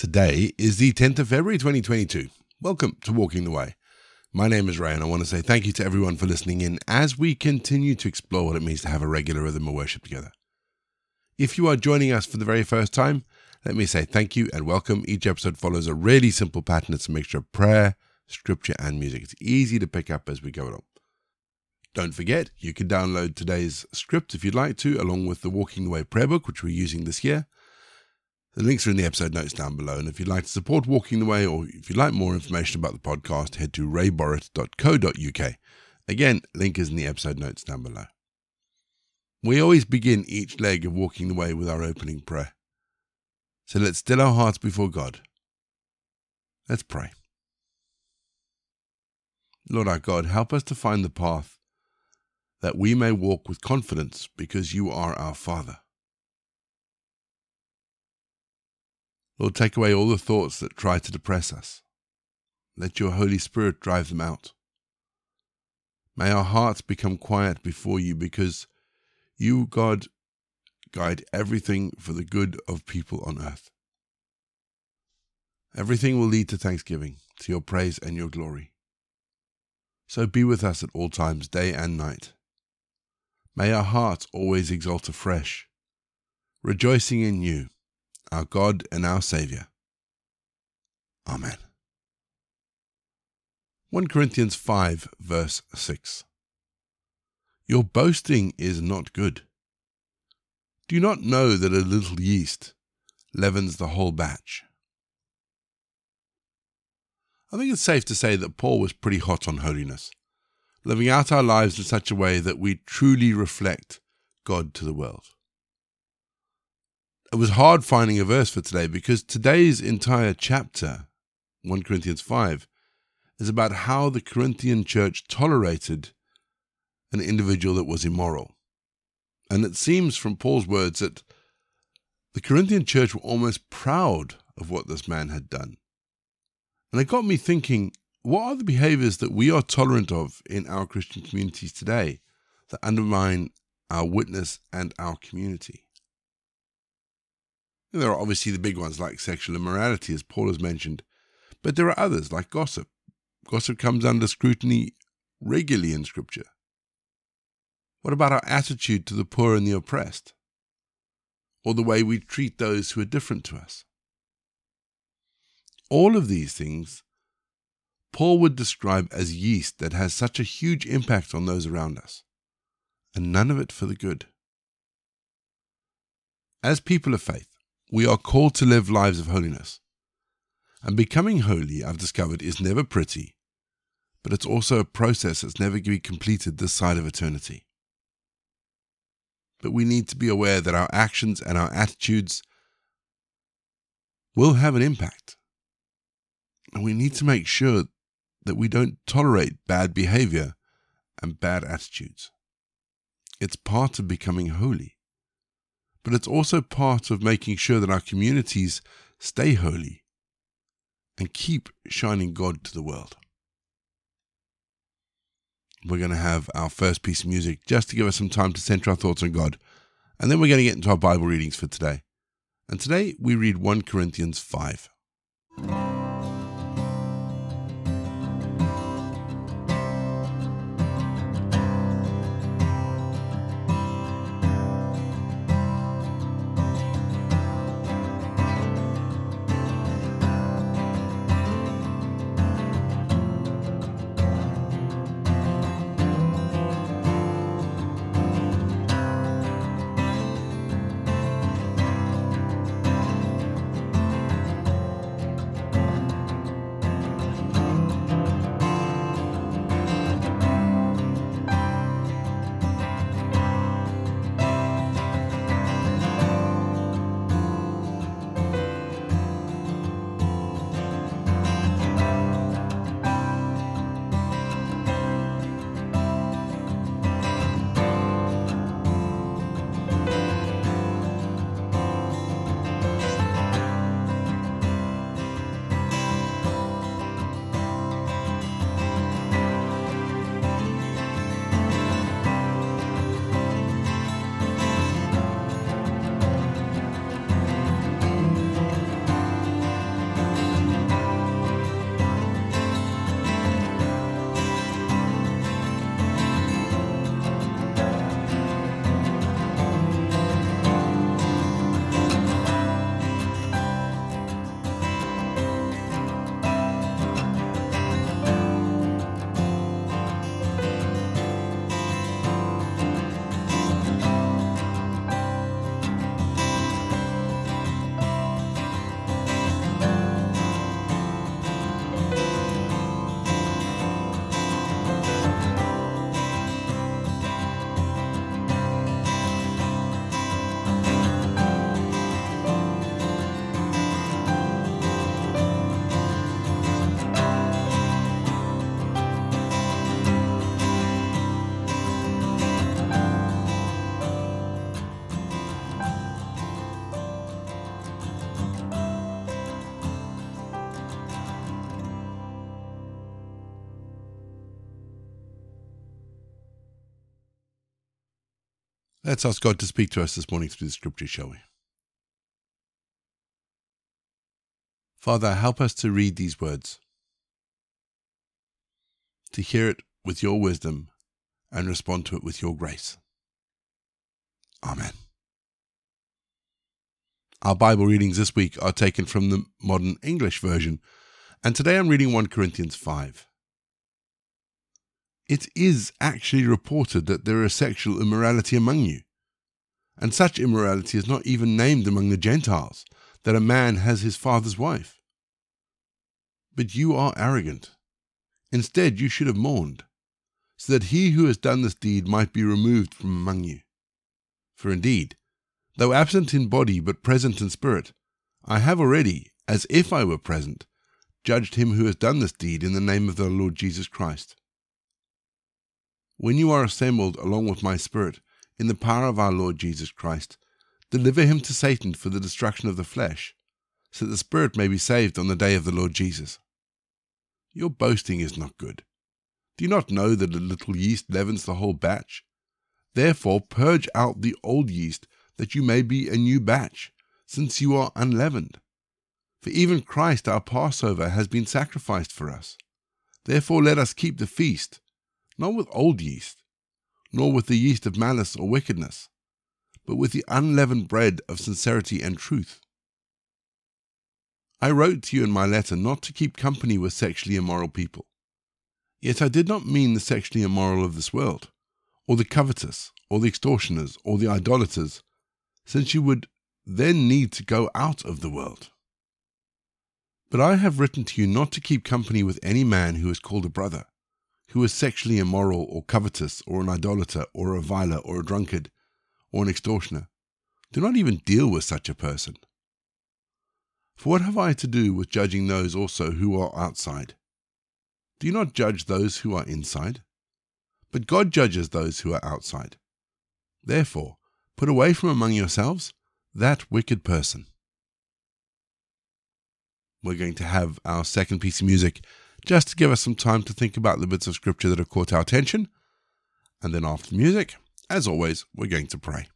Today is the 10th of February 2022. Welcome to Walking the Way. My name is Ray, and I want to say thank you to everyone for listening in as we continue to explore what it means to have a regular rhythm of worship together. If you are joining us for the very first time, let me say thank you and welcome. Each episode follows a really simple pattern. It's a mixture of prayer, scripture, and music. It's easy to pick up as we go along. Don't forget, you can download today's script if you'd like to, along with the Walking the Way prayer book, which we're using this year. The links are in the episode notes down below. And if you'd like to support Walking the Way or if you'd like more information about the podcast, head to rayborrett.co.uk. Again, link is in the episode notes down below. We always begin each leg of Walking the Way with our opening prayer. So let's still our hearts before God. Let's pray. Lord our God, help us to find the path that we may walk with confidence because you are our Father. Lord, take away all the thoughts that try to depress us. Let your Holy Spirit drive them out. May our hearts become quiet before you because you, God, guide everything for the good of people on earth. Everything will lead to thanksgiving, to your praise and your glory. So be with us at all times, day and night. May our hearts always exult afresh, rejoicing in you our God and our Saviour. Amen. 1 Corinthians 5, verse 6. Your boasting is not good. Do you not know that a little yeast leavens the whole batch? I think it's safe to say that Paul was pretty hot on holiness, living out our lives in such a way that we truly reflect God to the world it was hard finding a verse for today because today's entire chapter, 1 Corinthians 5, is about how the Corinthian church tolerated an individual that was immoral. And it seems from Paul's words that the Corinthian church were almost proud of what this man had done. And it got me thinking what are the behaviors that we are tolerant of in our Christian communities today that undermine our witness and our community? There are obviously the big ones like sexual immorality, as Paul has mentioned, but there are others like gossip. Gossip comes under scrutiny regularly in Scripture. What about our attitude to the poor and the oppressed? Or the way we treat those who are different to us? All of these things Paul would describe as yeast that has such a huge impact on those around us, and none of it for the good. As people of faith, we are called to live lives of holiness. And becoming holy, I've discovered, is never pretty, but it's also a process that's never going to be completed this side of eternity. But we need to be aware that our actions and our attitudes will have an impact. And we need to make sure that we don't tolerate bad behavior and bad attitudes. It's part of becoming holy but it's also part of making sure that our communities stay holy and keep shining God to the world. We're going to have our first piece of music just to give us some time to center our thoughts on God. And then we're going to get into our Bible readings for today. And today we read 1 Corinthians 5. Let's ask God to speak to us this morning through the scripture, shall we? Father, help us to read these words, to hear it with your wisdom, and respond to it with your grace. Amen. Our Bible readings this week are taken from the Modern English Version, and today I'm reading 1 Corinthians 5. It is actually reported that there is sexual immorality among you, and such immorality is not even named among the Gentiles, that a man has his father's wife. But you are arrogant. Instead, you should have mourned, so that he who has done this deed might be removed from among you. For indeed, though absent in body but present in spirit, I have already, as if I were present, judged him who has done this deed in the name of the Lord Jesus Christ. When you are assembled along with my spirit, in the power of our Lord Jesus Christ, deliver him to Satan for the destruction of the flesh, so that the spirit may be saved on the day of the Lord Jesus. Your boasting is not good. Do you not know that a little yeast leavens the whole batch? Therefore, purge out the old yeast, that you may be a new batch, since you are unleavened. For even Christ our Passover has been sacrificed for us. Therefore, let us keep the feast, not with old yeast, nor with the yeast of malice or wickedness, but with the unleavened bread of sincerity and truth. I wrote to you in my letter not to keep company with sexually immoral people. Yet I did not mean the sexually immoral of this world or the covetous, or the extortioners, or the idolaters, since you would then need to go out of the world. But I have written to you not to keep company with any man who is called a brother, who is sexually immoral, or covetous, or an idolater, or a reviler, or a drunkard, or an extortioner. Do not even deal with such a person. For what have I to do with judging those also who are outside? Do you not judge those who are inside? but God judges those who are outside. Therefore, put away from among yourselves that wicked person. We're going to have our second piece of music just to give us some time to think about the bits of scripture that have caught our attention. And then after the music, as always, we're going to pray.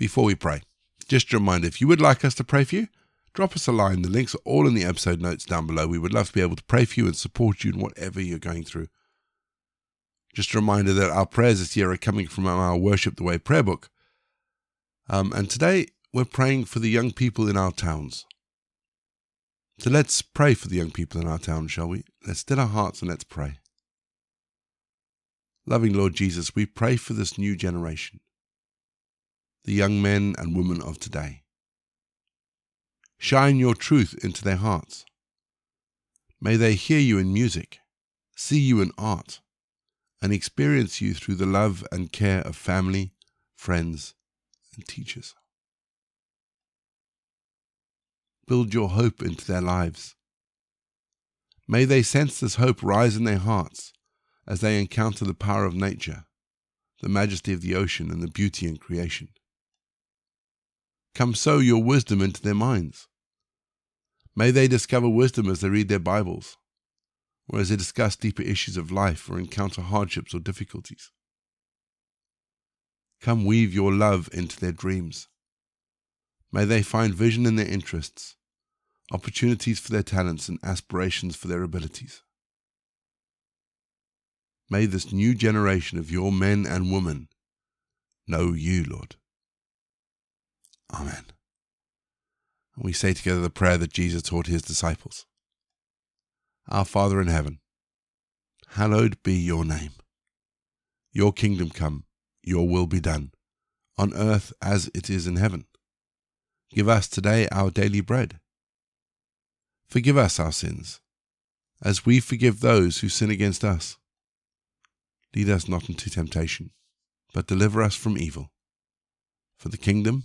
Before we pray. Just a reminder if you would like us to pray for you, drop us a line. The links are all in the episode notes down below. We would love to be able to pray for you and support you in whatever you're going through. Just a reminder that our prayers this year are coming from our Worship the Way prayer book. Um, and today we're praying for the young people in our towns. So let's pray for the young people in our town, shall we? Let's still our hearts and let's pray. Loving Lord Jesus, we pray for this new generation, the young men and women of today. Shine your truth into their hearts. May they hear you in music, see you in art, and experience you through the love and care of family, friends, and teachers. Build your hope into their lives. May they sense this hope rise in their hearts as they encounter the power of nature, the majesty of the ocean, and the beauty in creation. Come sow your wisdom into their minds. May they discover wisdom as they read their Bibles, or as they discuss deeper issues of life or encounter hardships or difficulties. Come weave your love into their dreams. May they find vision in their interests, opportunities for their talents, and aspirations for their abilities. May this new generation of your men and women know you, Lord. Amen. And we say together the prayer that Jesus taught his disciples Our Father in heaven, hallowed be your name. Your kingdom come, your will be done, on earth as it is in heaven. Give us today our daily bread. Forgive us our sins, as we forgive those who sin against us Lead us not into temptation, but deliver us from evil. For the kingdom,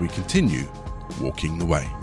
we continue walking the way.